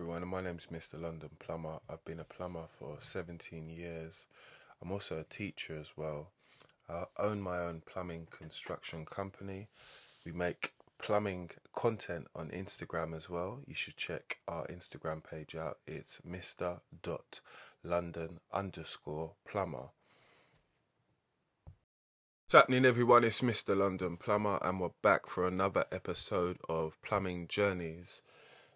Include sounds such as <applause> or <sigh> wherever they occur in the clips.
everyone, my name's Mr. London Plumber. I've been a plumber for 17 years. I'm also a teacher as well. I own my own plumbing construction company. We make plumbing content on Instagram as well. You should check our Instagram page out. It's Mr. London underscore plumber. What's happening, everyone? It's Mr. London Plumber, and we're back for another episode of Plumbing Journeys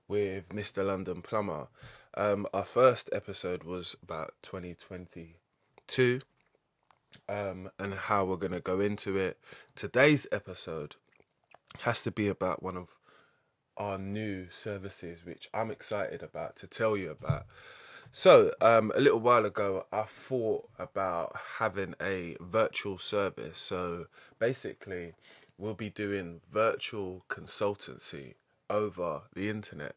with Mr. London Plumber. Um, our first episode was about 2022 um, and how we're going to go into it. Today's episode has to be about one of our new services, which I'm excited about to tell you about. So, um, a little while ago, I thought about having a virtual service. So, basically, we'll be doing virtual consultancy over the internet.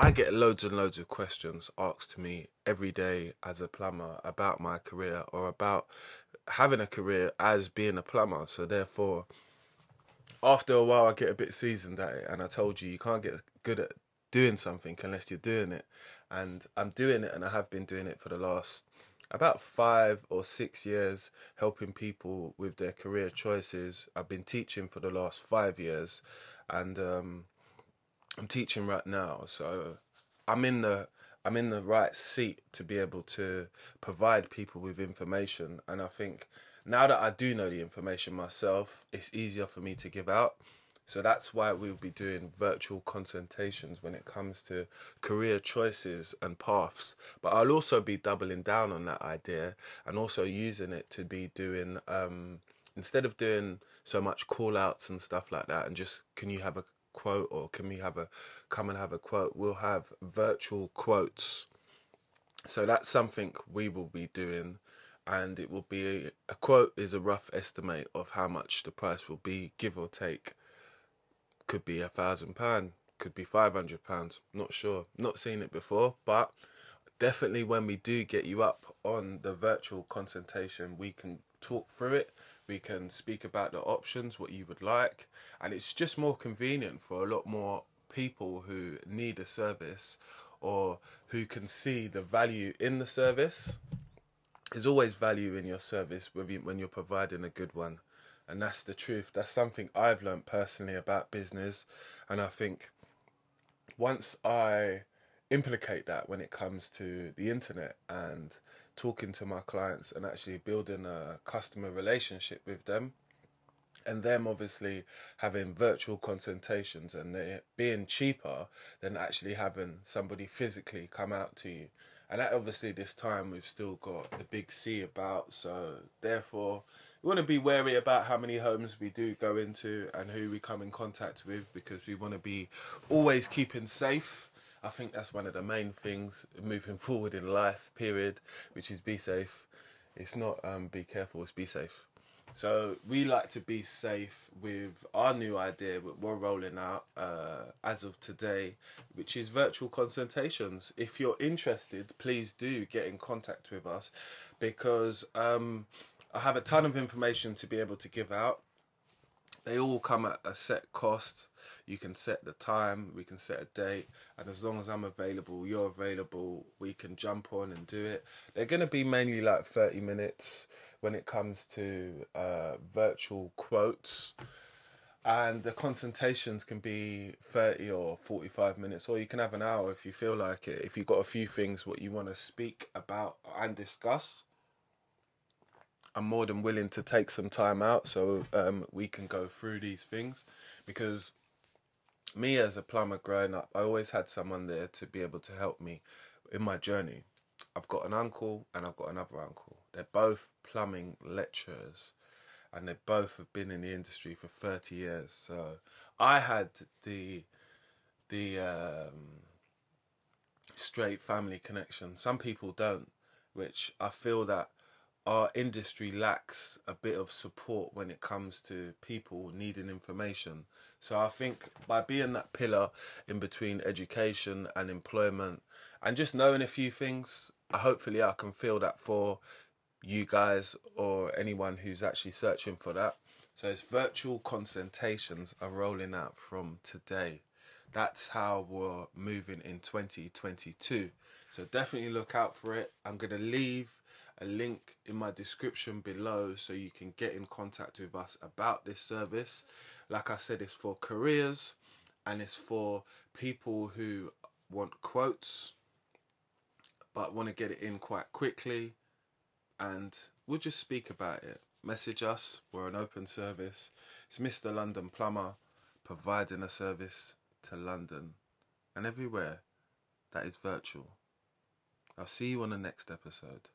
I get loads and loads of questions asked to me every day as a plumber about my career or about having a career as being a plumber. So therefore, after a while, I get a bit seasoned at it, and I told you you can't get good at doing something unless you're doing it. And I'm doing it, and I have been doing it for the last about five or six years, helping people with their career choices. I've been teaching for the last five years, and um, I'm teaching right now, so I'm in the I'm in the right seat to be able to provide people with information. And I think now that I do know the information myself, it's easier for me to give out. So that's why we'll be doing virtual consultations when it comes to career choices and paths. But I'll also be doubling down on that idea and also using it to be doing, um, instead of doing so much call outs and stuff like that, and just can you have a quote or can we have a come and have a quote? We'll have virtual quotes. So that's something we will be doing and it will be a, a quote is a rough estimate of how much the price will be give or take. Could be a thousand pound could be 500 pounds not sure. Not seen it before but definitely when we do get you up on the virtual consultation we can talk through it we can speak about the options, what you would like, and it's just more convenient for a lot more people who need a service or who can see the value in the service. There's always value in your service when you're providing a good one, and that's the truth. That's something I've learned personally about business, and I think once I implicate that when it comes to the internet and talking to my clients and actually building a customer relationship with them. And them obviously having virtual consultations and they being cheaper than actually having somebody physically come out to you. And that obviously this time we've still got the big C about so therefore we want to be wary about how many homes we do go into and who we come in contact with because we want to be always keeping safe I think that's one of the main things moving <laughs> forward in life, period, which is be safe. It's not um, be careful, it's be safe. So we like to be safe with our new idea that we're rolling out uh, as of today, which is virtual consultations. If you're interested, please do get in contact with us because um, I have a ton of information to be able to give out. They all come at a set cost you can set the time, we can set a date, and as long as I'm available, you're available, we can jump on and do it. They're going to be mainly like 30 minutes when it comes to uh, virtual quotes. And the consultations can be 30 or 45 minutes, or you can have an hour if you feel like it. If you've got a few things what you want to speak about and discuss, I'm more than willing to take some time out so um, we can go through these things because me as a plumber growing up, I always had someone there to be able to help me in my journey. I've got an uncle and I've got another uncle. They're both plumbing lecturers and they both have been in the industry for 30 years. So I had the the um, straight family connection. Some people don't, which I feel that our industry lacks a bit of support when it comes to people needing information. So I think by being that pillar in between education and employment and just knowing a few things, hopefully I can feel that for you guys or anyone who's actually searching for that. So it's virtual consultations are rolling out from today. that's how we're moving in 2022. So definitely look out for it. I'm going to leave a link in my description below so you can get in contact with us about this service. Like I said, it's for careers and it's for people who want quotes but want to get it in quite quickly and we'll just speak about it. Message us, we're an open service. It's Mr. London Plumber providing a service to London and everywhere that is virtual. I'll see you on the next episode.